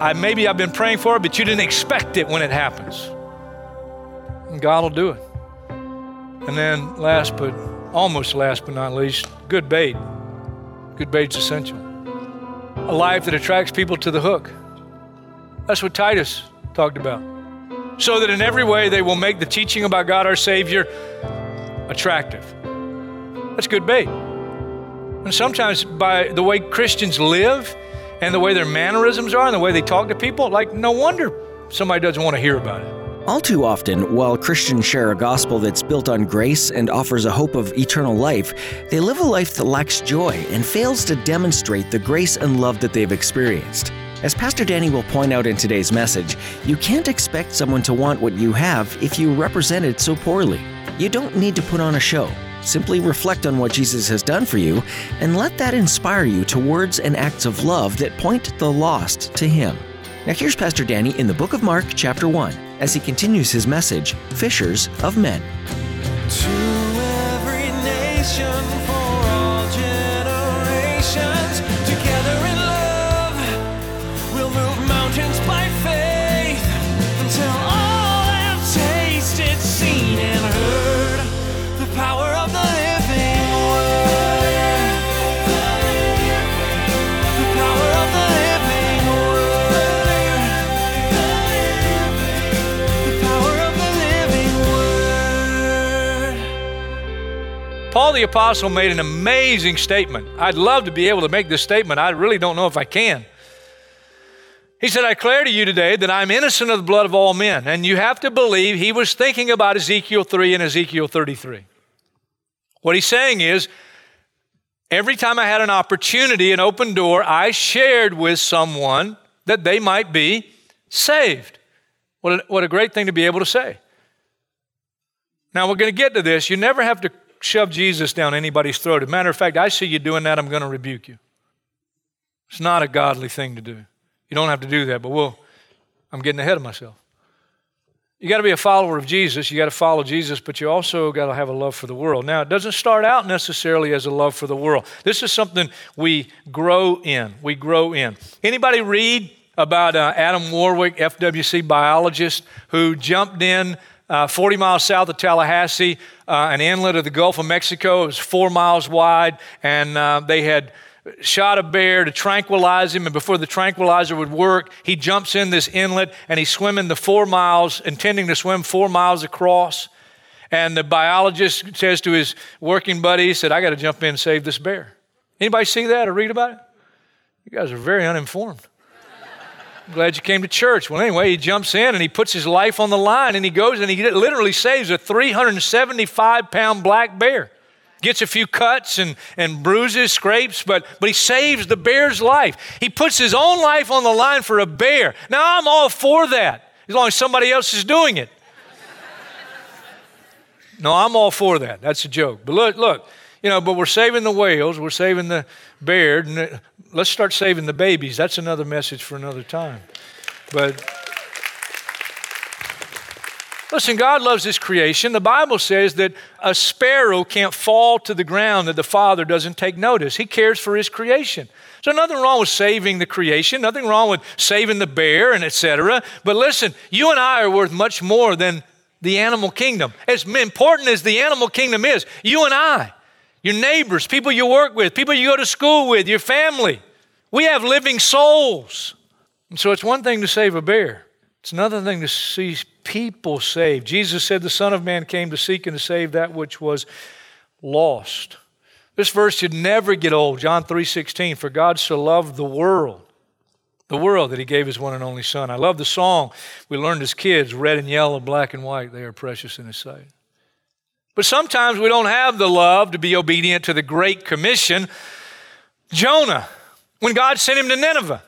I, maybe I've been praying for it, but you didn't expect it when it happens. And God will do it. And then, last but almost last but not least, good bait. Good bait's essential. A life that attracts people to the hook. That's what Titus talked about. So that in every way they will make the teaching about God our Savior attractive. That's good bait. And sometimes by the way Christians live, and the way their mannerisms are and the way they talk to people, like, no wonder somebody doesn't want to hear about it. All too often, while Christians share a gospel that's built on grace and offers a hope of eternal life, they live a life that lacks joy and fails to demonstrate the grace and love that they've experienced. As Pastor Danny will point out in today's message, you can't expect someone to want what you have if you represent it so poorly. You don't need to put on a show. Simply reflect on what Jesus has done for you and let that inspire you to words and acts of love that point the lost to Him. Now, here's Pastor Danny in the book of Mark, chapter 1, as he continues his message Fishers of Men. Apostle made an amazing statement. I'd love to be able to make this statement. I really don't know if I can. He said, I declare to you today that I'm innocent of the blood of all men. And you have to believe he was thinking about Ezekiel 3 and Ezekiel 33. What he's saying is, every time I had an opportunity, an open door, I shared with someone that they might be saved. What a, what a great thing to be able to say. Now, we're going to get to this. You never have to shove Jesus down anybody's throat. As a matter of fact, I see you doing that, I'm going to rebuke you. It's not a godly thing to do. You don't have to do that, but we'll, I'm getting ahead of myself. You got to be a follower of Jesus. You got to follow Jesus, but you also got to have a love for the world. Now, it doesn't start out necessarily as a love for the world. This is something we grow in. We grow in. Anybody read about uh, Adam Warwick, FWC biologist, who jumped in uh, 40 miles south of Tallahassee, uh, an inlet of the Gulf of Mexico. It was four miles wide, and uh, they had shot a bear to tranquilize him. And before the tranquilizer would work, he jumps in this inlet and he's swimming the four miles, intending to swim four miles across. And the biologist says to his working buddy, he said, I got to jump in and save this bear. Anybody see that or read about it? You guys are very uninformed. Glad you came to church. Well, anyway, he jumps in and he puts his life on the line and he goes and he literally saves a 375 pound black bear. Gets a few cuts and, and bruises, scrapes, but, but he saves the bear's life. He puts his own life on the line for a bear. Now, I'm all for that, as long as somebody else is doing it. no, I'm all for that. That's a joke. But look, look, you know, but we're saving the whales, we're saving the bear. And let's start saving the babies. That's another message for another time. But listen, God loves His creation. The Bible says that a sparrow can't fall to the ground that the Father doesn't take notice. He cares for His creation. So nothing wrong with saving the creation, nothing wrong with saving the bear and etc. But listen, you and I are worth much more than the animal kingdom. As important as the animal kingdom is, you and I, your neighbors, people you work with, people you go to school with, your family, we have living souls. And so it's one thing to save a bear. It's another thing to see people saved. Jesus said the Son of Man came to seek and to save that which was lost. This verse should never get old. John 3:16, for God so loved the world, the world that he gave his one and only son. I love the song we learned as kids, red and yellow, black and white, they are precious in his sight. But sometimes we don't have the love to be obedient to the great commission. Jonah, when God sent him to Nineveh,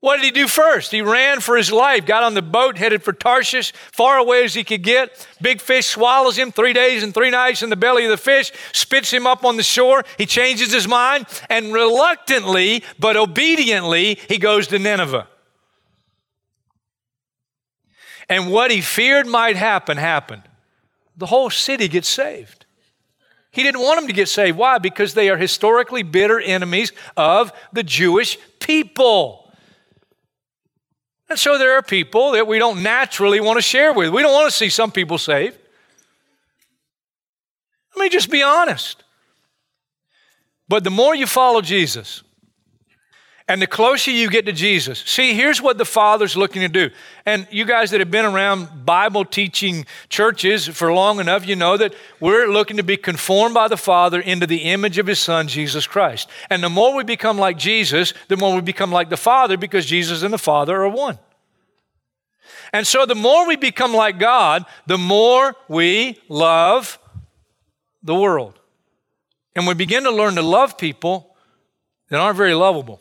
What did he do first? He ran for his life, got on the boat, headed for Tarshish, far away as he could get. Big fish swallows him three days and three nights in the belly of the fish, spits him up on the shore. He changes his mind, and reluctantly, but obediently, he goes to Nineveh. And what he feared might happen, happened. The whole city gets saved. He didn't want them to get saved. Why? Because they are historically bitter enemies of the Jewish people. And so there are people that we don't naturally want to share with. We don't want to see some people saved. Let me just be honest. But the more you follow Jesus, and the closer you get to Jesus, see, here's what the Father's looking to do. And you guys that have been around Bible teaching churches for long enough, you know that we're looking to be conformed by the Father into the image of His Son, Jesus Christ. And the more we become like Jesus, the more we become like the Father because Jesus and the Father are one. And so the more we become like God, the more we love the world. And we begin to learn to love people that aren't very lovable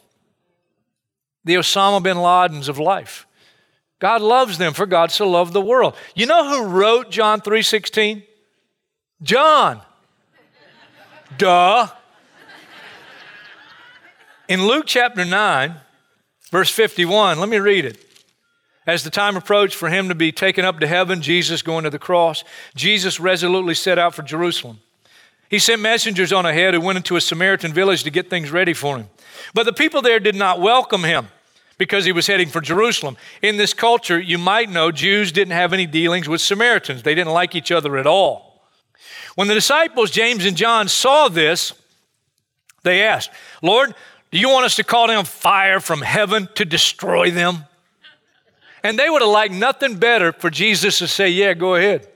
the Osama bin Ladens of life. God loves them for God so loved the world. You know who wrote John 3:16? John. Duh. In Luke chapter 9, verse 51, let me read it. As the time approached for him to be taken up to heaven, Jesus going to the cross, Jesus resolutely set out for Jerusalem. He sent messengers on ahead who went into a Samaritan village to get things ready for him. But the people there did not welcome him because he was heading for Jerusalem. In this culture, you might know Jews didn't have any dealings with Samaritans, they didn't like each other at all. When the disciples, James and John, saw this, they asked, Lord, do you want us to call down fire from heaven to destroy them? And they would have liked nothing better for Jesus to say, Yeah, go ahead.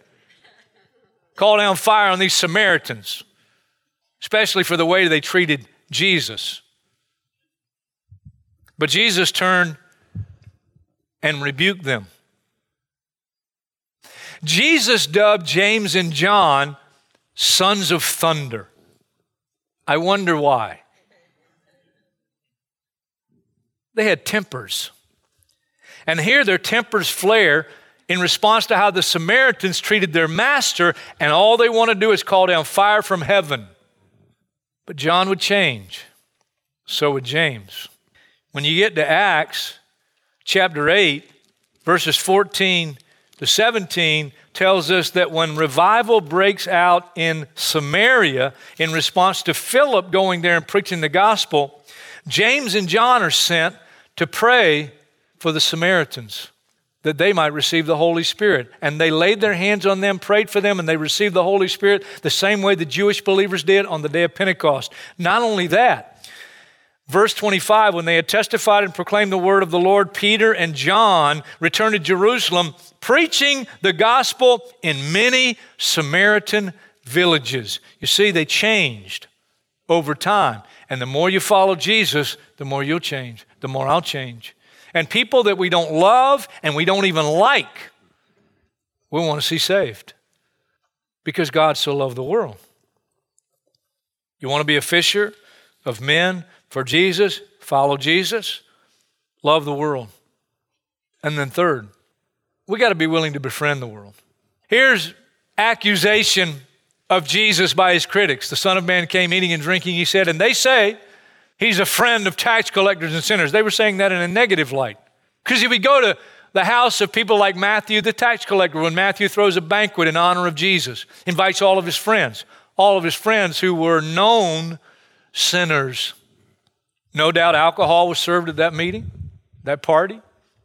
Call down fire on these Samaritans, especially for the way they treated Jesus. But Jesus turned and rebuked them. Jesus dubbed James and John sons of thunder. I wonder why. They had tempers. And here their tempers flare in response to how the Samaritans treated their master, and all they want to do is call down fire from heaven. But John would change. So would James. When you get to Acts chapter 8, verses 14 to 17, tells us that when revival breaks out in Samaria in response to Philip going there and preaching the gospel, James and John are sent to pray for the Samaritans that they might receive the Holy Spirit. And they laid their hands on them, prayed for them, and they received the Holy Spirit the same way the Jewish believers did on the day of Pentecost. Not only that, Verse 25, when they had testified and proclaimed the word of the Lord, Peter and John returned to Jerusalem, preaching the gospel in many Samaritan villages. You see, they changed over time. And the more you follow Jesus, the more you'll change, the more I'll change. And people that we don't love and we don't even like, we want to see saved because God so loved the world. You want to be a fisher of men? For Jesus, follow Jesus, love the world. And then, third, we got to be willing to befriend the world. Here's accusation of Jesus by his critics. The Son of Man came eating and drinking, he said, and they say he's a friend of tax collectors and sinners. They were saying that in a negative light. Because if we go to the house of people like Matthew, the tax collector, when Matthew throws a banquet in honor of Jesus, invites all of his friends, all of his friends who were known sinners. No doubt alcohol was served at that meeting, that party.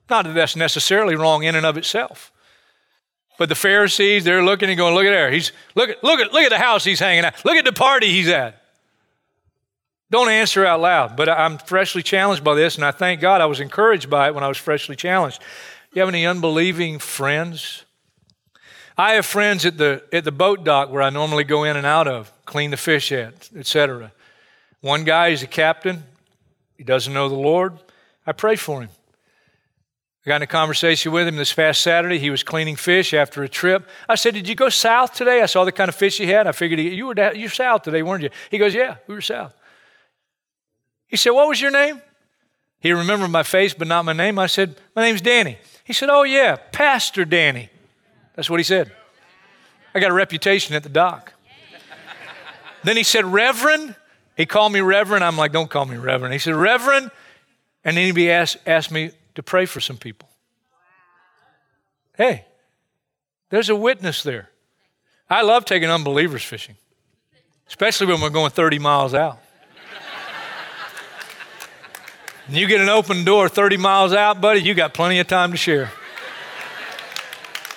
Not that that's necessarily wrong in and of itself. But the Pharisees, they're looking and going, look at there. He's look at look at look at the house he's hanging at. Look at the party he's at. Don't answer out loud. But I'm freshly challenged by this, and I thank God I was encouraged by it when I was freshly challenged. You have any unbelieving friends? I have friends at the at the boat dock where I normally go in and out of, clean the fish at, etc. One guy is a captain, he doesn't know the Lord. I prayed for him. I got in a conversation with him this past Saturday. He was cleaning fish after a trip. I said, Did you go south today? I saw the kind of fish you had. I figured you were down, you're south today, weren't you? He goes, Yeah, we were south. He said, What was your name? He remembered my face, but not my name. I said, My name's Danny. He said, Oh, yeah, Pastor Danny. That's what he said. I got a reputation at the dock. then he said, Reverend. He called me Reverend. I'm like, Don't call me Reverend. He said, Reverend. And then he asked, asked me to pray for some people. Hey, there's a witness there. I love taking unbelievers fishing, especially when we're going 30 miles out. and you get an open door 30 miles out, buddy, you got plenty of time to share.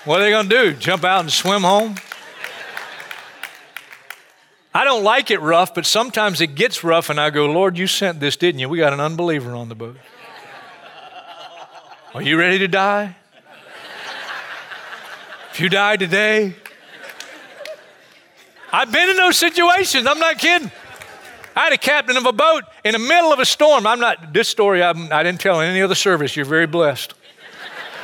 What are they going to do? Jump out and swim home? I don't like it rough, but sometimes it gets rough, and I go, Lord, you sent this, didn't you? We got an unbeliever on the boat. Are you ready to die? If you die today, I've been in those situations. I'm not kidding. I had a captain of a boat in the middle of a storm. I'm not, this story I'm, I did not tell in any other service. You're very blessed.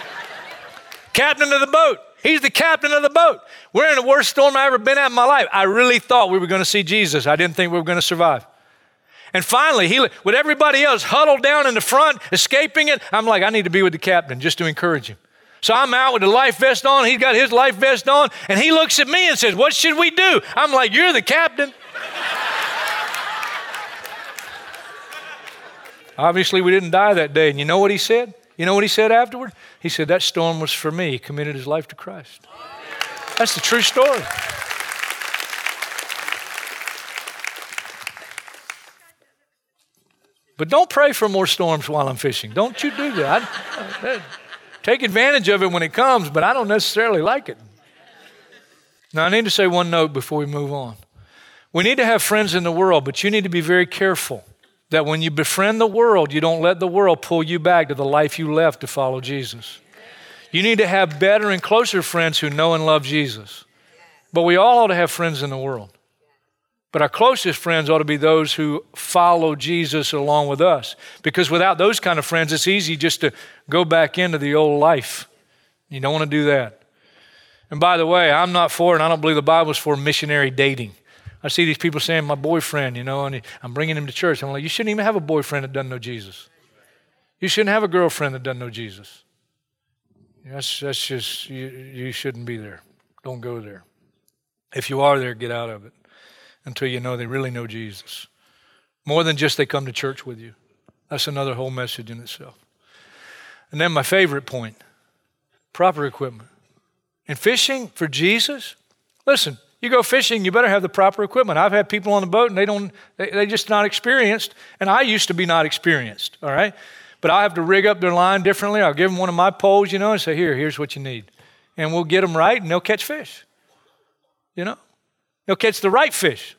captain of the boat. He's the captain of the boat. We're in the worst storm I've ever been at in my life. I really thought we were going to see Jesus. I didn't think we were going to survive. And finally, he, with everybody else huddled down in the front, escaping it, I'm like, I need to be with the captain just to encourage him. So I'm out with the life vest on. He's got his life vest on. And he looks at me and says, What should we do? I'm like, You're the captain. Obviously, we didn't die that day. And you know what he said? You know what he said afterward? He said, That storm was for me. He committed his life to Christ. That's the true story. But don't pray for more storms while I'm fishing. Don't you do that. Take advantage of it when it comes, but I don't necessarily like it. Now, I need to say one note before we move on. We need to have friends in the world, but you need to be very careful that when you befriend the world, you don't let the world pull you back to the life you left to follow Jesus. You need to have better and closer friends who know and love Jesus. But we all ought to have friends in the world. But our closest friends ought to be those who follow Jesus along with us. Because without those kind of friends, it's easy just to go back into the old life. You don't want to do that. And by the way, I'm not for, and I don't believe the Bible's for missionary dating. I see these people saying, my boyfriend, you know, and I'm bringing him to church. I'm like, you shouldn't even have a boyfriend that doesn't know Jesus. You shouldn't have a girlfriend that doesn't know Jesus. That's, that's just, you, you shouldn't be there. Don't go there. If you are there, get out of it until you know they really know Jesus. More than just they come to church with you. That's another whole message in itself. And then my favorite point proper equipment. In fishing for Jesus, listen, you go fishing, you better have the proper equipment. I've had people on the boat and they don't, they, they just not experienced. And I used to be not experienced, all right? But I have to rig up their line differently. I'll give them one of my poles, you know, and say, here, here's what you need. And we'll get them right and they'll catch fish, you know? They'll catch the right fish.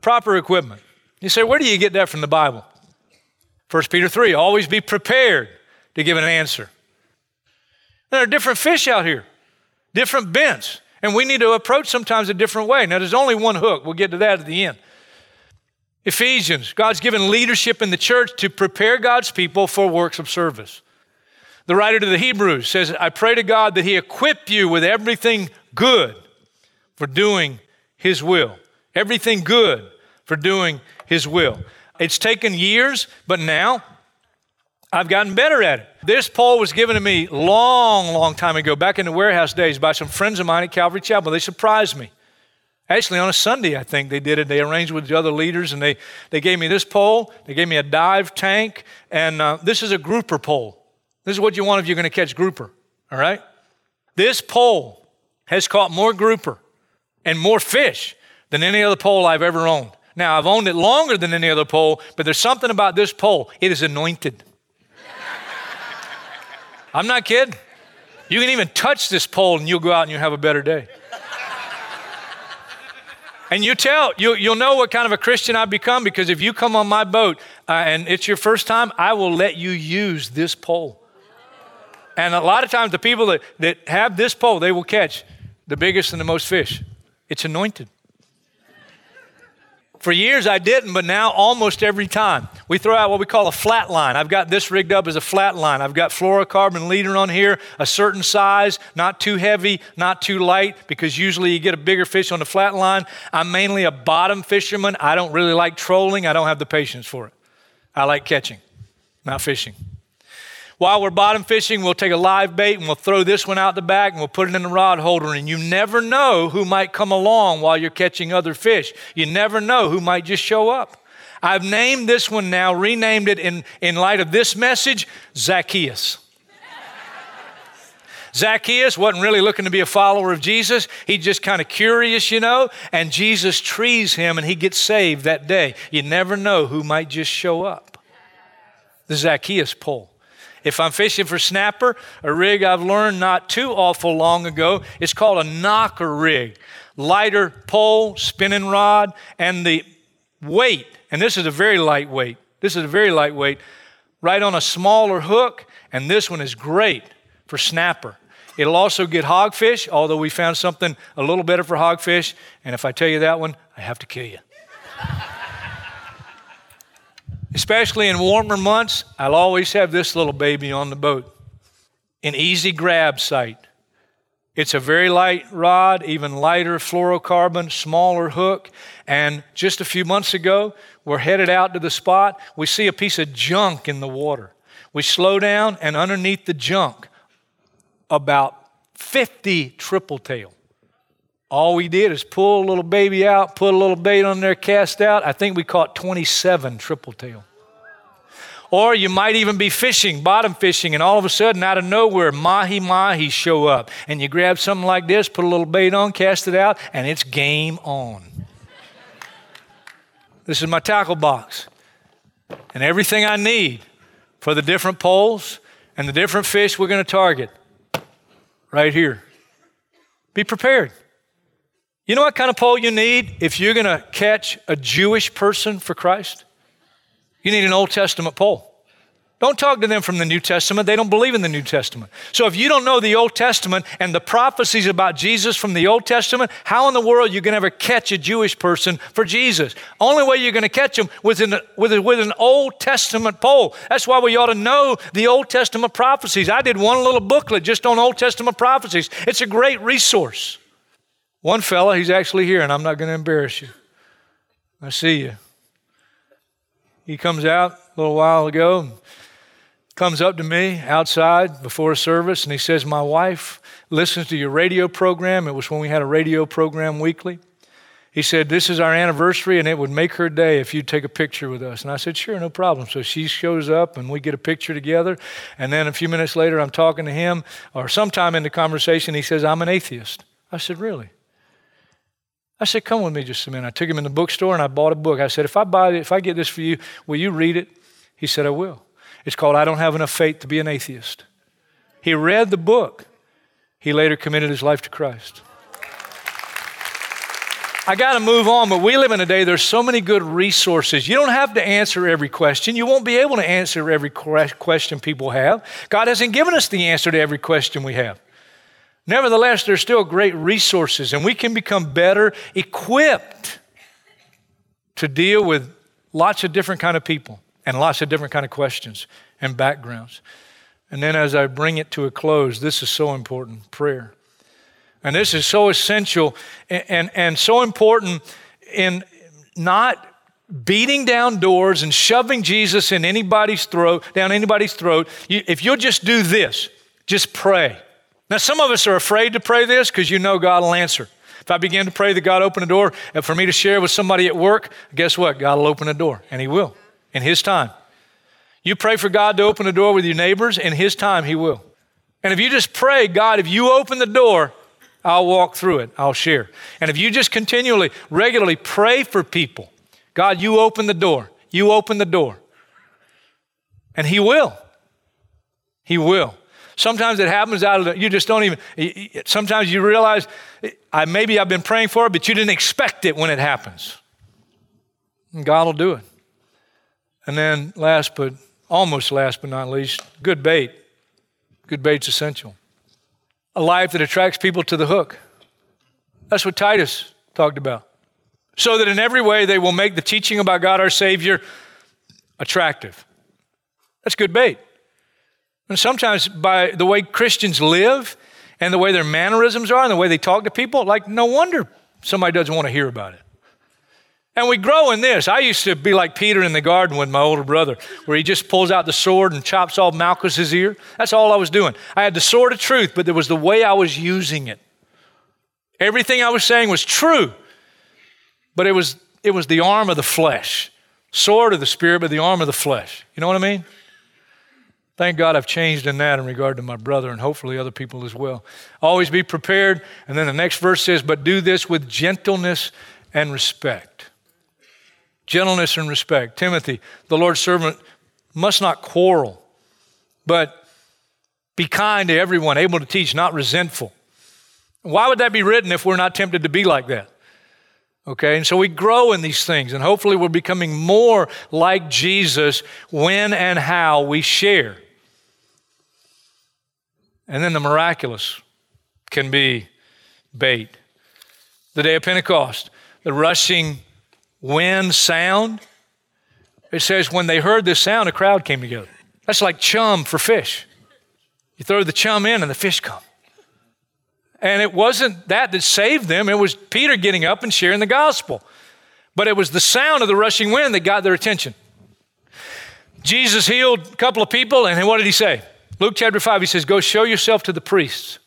Proper equipment. You say, where do you get that from the Bible? 1 Peter 3 always be prepared to give an answer. There are different fish out here, different bents, and we need to approach sometimes a different way. Now, there's only one hook. We'll get to that at the end. Ephesians, God's given leadership in the church to prepare God's people for works of service. The writer to the Hebrews says, I pray to God that He equip you with everything good for doing his will. Everything good for doing His will. It's taken years, but now I've gotten better at it. This pole was given to me long, long time ago, back in the warehouse days, by some friends of mine at Calvary Chapel. They surprised me. Actually, on a Sunday, I think they did it. They arranged with the other leaders, and they, they gave me this pole. They gave me a dive tank, and uh, this is a grouper pole. This is what you want if you're going to catch grouper, all right? This pole has caught more grouper and more fish than any other pole I've ever owned. Now, I've owned it longer than any other pole, but there's something about this pole. It is anointed. I'm not kidding. You can even touch this pole and you'll go out and you'll have a better day. And you tell, you, you'll know what kind of a Christian I've become because if you come on my boat uh, and it's your first time, I will let you use this pole. And a lot of times, the people that, that have this pole, they will catch the biggest and the most fish. It's anointed. For years I didn't, but now almost every time. We throw out what we call a flat line. I've got this rigged up as a flat line. I've got fluorocarbon leader on here, a certain size, not too heavy, not too light, because usually you get a bigger fish on the flat line. I'm mainly a bottom fisherman. I don't really like trolling. I don't have the patience for it. I like catching. not fishing. While we're bottom fishing, we'll take a live bait and we'll throw this one out the back and we'll put it in the rod holder. And you never know who might come along while you're catching other fish. You never know who might just show up. I've named this one now, renamed it in, in light of this message Zacchaeus. Zacchaeus wasn't really looking to be a follower of Jesus. He's just kind of curious, you know, and Jesus trees him and he gets saved that day. You never know who might just show up. The Zacchaeus pole. If I'm fishing for snapper, a rig I've learned not too awful long ago, it's called a knocker rig. Lighter pole, spinning rod, and the weight, and this is a very lightweight, this is a very lightweight, right on a smaller hook, and this one is great for snapper. It'll also get hogfish, although we found something a little better for hogfish. And if I tell you that one, I have to kill you. Especially in warmer months, I'll always have this little baby on the boat. An easy grab site. It's a very light rod, even lighter fluorocarbon, smaller hook. And just a few months ago, we're headed out to the spot. We see a piece of junk in the water. We slow down, and underneath the junk, about 50 triple tail. All we did is pull a little baby out, put a little bait on there, cast out. I think we caught 27 triple tail. Or you might even be fishing, bottom fishing, and all of a sudden, out of nowhere, mahi mahi show up. And you grab something like this, put a little bait on, cast it out, and it's game on. this is my tackle box. And everything I need for the different poles and the different fish we're going to target right here. Be prepared. You know what kind of pole you need if you're going to catch a Jewish person for Christ? You need an Old Testament pole. Don't talk to them from the New Testament. They don't believe in the New Testament. So if you don't know the Old Testament and the prophecies about Jesus from the Old Testament, how in the world are you going to ever catch a Jewish person for Jesus? Only way you're going to catch them with an, with, a, with an Old Testament pole. That's why we ought to know the Old Testament prophecies. I did one little booklet just on Old Testament prophecies. It's a great resource. One fella, he's actually here, and I'm not going to embarrass you. I see you. He comes out a little while ago comes up to me outside before service and he says, My wife listens to your radio program. It was when we had a radio program weekly. He said, This is our anniversary and it would make her day if you'd take a picture with us. And I said, Sure, no problem. So she shows up and we get a picture together. And then a few minutes later, I'm talking to him, or sometime in the conversation, he says, I'm an atheist. I said, Really? I said, Come with me just a minute. I took him in the bookstore and I bought a book. I said, If I buy it, if I get this for you, will you read it? He said, I will. It's called I Don't Have Enough Faith to Be an Atheist. He read the book. He later committed his life to Christ. I got to move on, but we live in a day, there's so many good resources. You don't have to answer every question. You won't be able to answer every question people have. God hasn't given us the answer to every question we have. Nevertheless, there's still great resources, and we can become better equipped to deal with lots of different kind of people and lots of different kind of questions and backgrounds. And then as I bring it to a close, this is so important, prayer. And this is so essential and, and, and so important in not beating down doors and shoving Jesus in anybody's throat, down anybody's throat. You, if you'll just do this, just pray. Now, some of us are afraid to pray this because you know God will answer. If I begin to pray that God open a door uh, for me to share with somebody at work, guess what? God will open a door, and He will in His time. You pray for God to open a door with your neighbors, in His time, He will. And if you just pray, God, if you open the door, I'll walk through it, I'll share. And if you just continually, regularly pray for people, God, you open the door, you open the door. And He will. He will. Sometimes it happens out of the, you just don't even, sometimes you realize, I, maybe I've been praying for it, but you didn't expect it when it happens. And God will do it. And then, last but almost last but not least, good bait. Good bait's essential. A life that attracts people to the hook. That's what Titus talked about. So that in every way they will make the teaching about God our Savior attractive. That's good bait. And sometimes by the way Christians live and the way their mannerisms are and the way they talk to people, like no wonder somebody doesn't want to hear about it. And we grow in this. I used to be like Peter in the garden with my older brother, where he just pulls out the sword and chops off Malchus's ear. That's all I was doing. I had the sword of truth, but there was the way I was using it. Everything I was saying was true, but it was, it was the arm of the flesh. Sword of the spirit, but the arm of the flesh. You know what I mean? Thank God I've changed in that in regard to my brother and hopefully other people as well. Always be prepared. And then the next verse says, But do this with gentleness and respect. Gentleness and respect. Timothy, the Lord's servant, must not quarrel, but be kind to everyone, able to teach, not resentful. Why would that be written if we're not tempted to be like that? Okay, and so we grow in these things, and hopefully we're becoming more like Jesus when and how we share. And then the miraculous can be bait. The day of Pentecost, the rushing wind sound. It says, when they heard this sound, a crowd came together. That's like chum for fish. You throw the chum in and the fish come. And it wasn't that that saved them, it was Peter getting up and sharing the gospel. But it was the sound of the rushing wind that got their attention. Jesus healed a couple of people, and what did he say? Luke chapter 5, he says, Go show yourself to the priests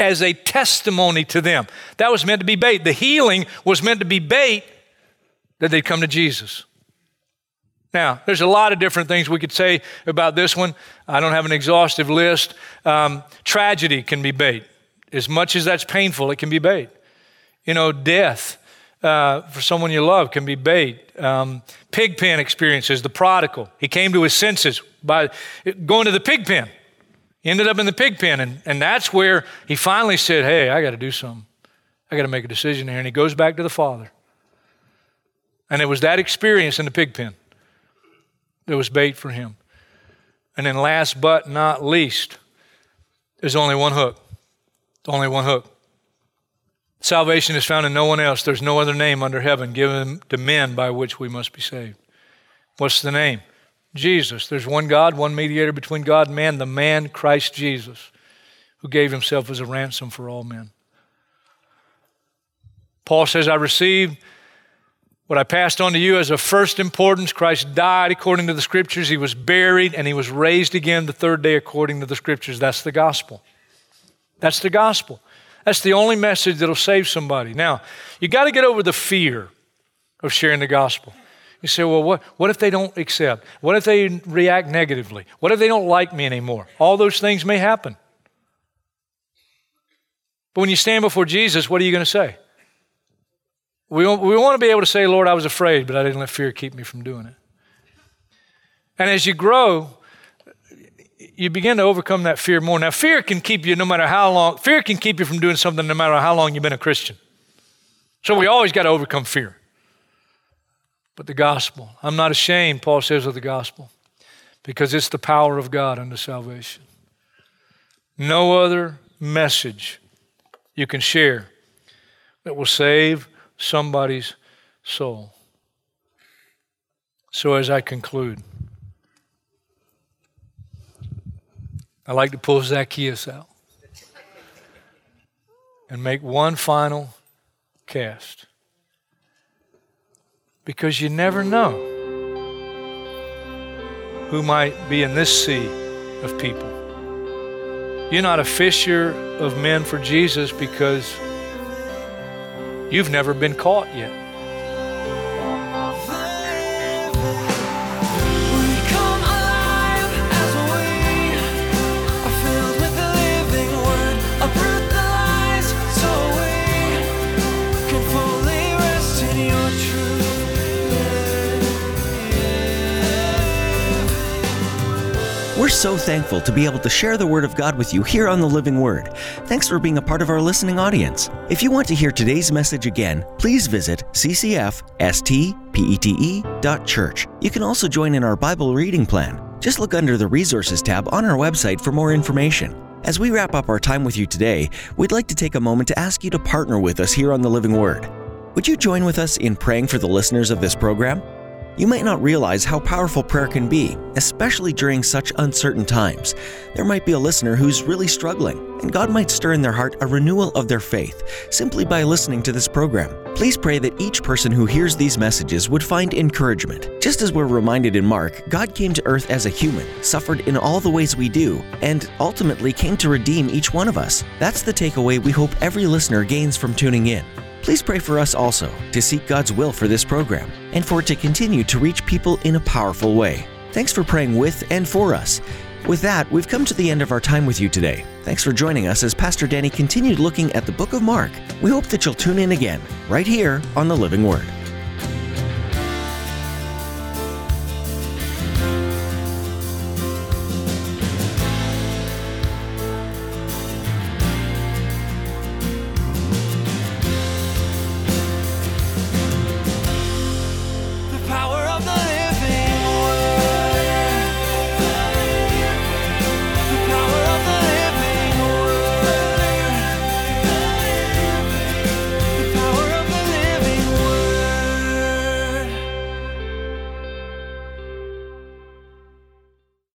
as a testimony to them. That was meant to be bait. The healing was meant to be bait that they'd come to Jesus. Now, there's a lot of different things we could say about this one. I don't have an exhaustive list. Um, tragedy can be bait. As much as that's painful, it can be bait. You know, death uh, for someone you love can be bait. Um, pig pen experiences, the prodigal. He came to his senses by going to the pig pen. He ended up in the pig pen, and, and that's where he finally said, Hey, I got to do something. I got to make a decision here. And he goes back to the Father. And it was that experience in the pig pen that was bait for him. And then, last but not least, there's only one hook. Only one hook. Salvation is found in no one else. There's no other name under heaven given to men by which we must be saved. What's the name? Jesus. There's one God, one mediator between God and man, the man Christ Jesus, who gave himself as a ransom for all men. Paul says, I received what I passed on to you as of first importance. Christ died according to the scriptures, he was buried, and he was raised again the third day according to the scriptures. That's the gospel. That's the gospel. That's the only message that'll save somebody. Now, you got to get over the fear of sharing the gospel. You say, well, what, what if they don't accept? What if they react negatively? What if they don't like me anymore? All those things may happen. But when you stand before Jesus, what are you going to say? We, we want to be able to say, Lord, I was afraid, but I didn't let fear keep me from doing it. And as you grow, you begin to overcome that fear more. Now, fear can keep you no matter how long, fear can keep you from doing something no matter how long you've been a Christian. So we always got to overcome fear. But the gospel, I'm not ashamed, Paul says, of the gospel, because it's the power of God unto salvation. No other message you can share that will save somebody's soul. So, as I conclude, I like to pull Zacchaeus out and make one final cast. Because you never know who might be in this sea of people. You're not a fisher of men for Jesus because you've never been caught yet. So thankful to be able to share the Word of God with you here on the Living Word. Thanks for being a part of our listening audience. If you want to hear today's message again, please visit ccfstpete.church. You can also join in our Bible reading plan. Just look under the Resources tab on our website for more information. As we wrap up our time with you today, we'd like to take a moment to ask you to partner with us here on the Living Word. Would you join with us in praying for the listeners of this program? You might not realize how powerful prayer can be, especially during such uncertain times. There might be a listener who's really struggling, and God might stir in their heart a renewal of their faith simply by listening to this program. Please pray that each person who hears these messages would find encouragement. Just as we're reminded in Mark, God came to earth as a human, suffered in all the ways we do, and ultimately came to redeem each one of us. That's the takeaway we hope every listener gains from tuning in. Please pray for us also to seek God's will for this program and for it to continue to reach people in a powerful way. Thanks for praying with and for us. With that, we've come to the end of our time with you today. Thanks for joining us as Pastor Danny continued looking at the book of Mark. We hope that you'll tune in again, right here on the Living Word.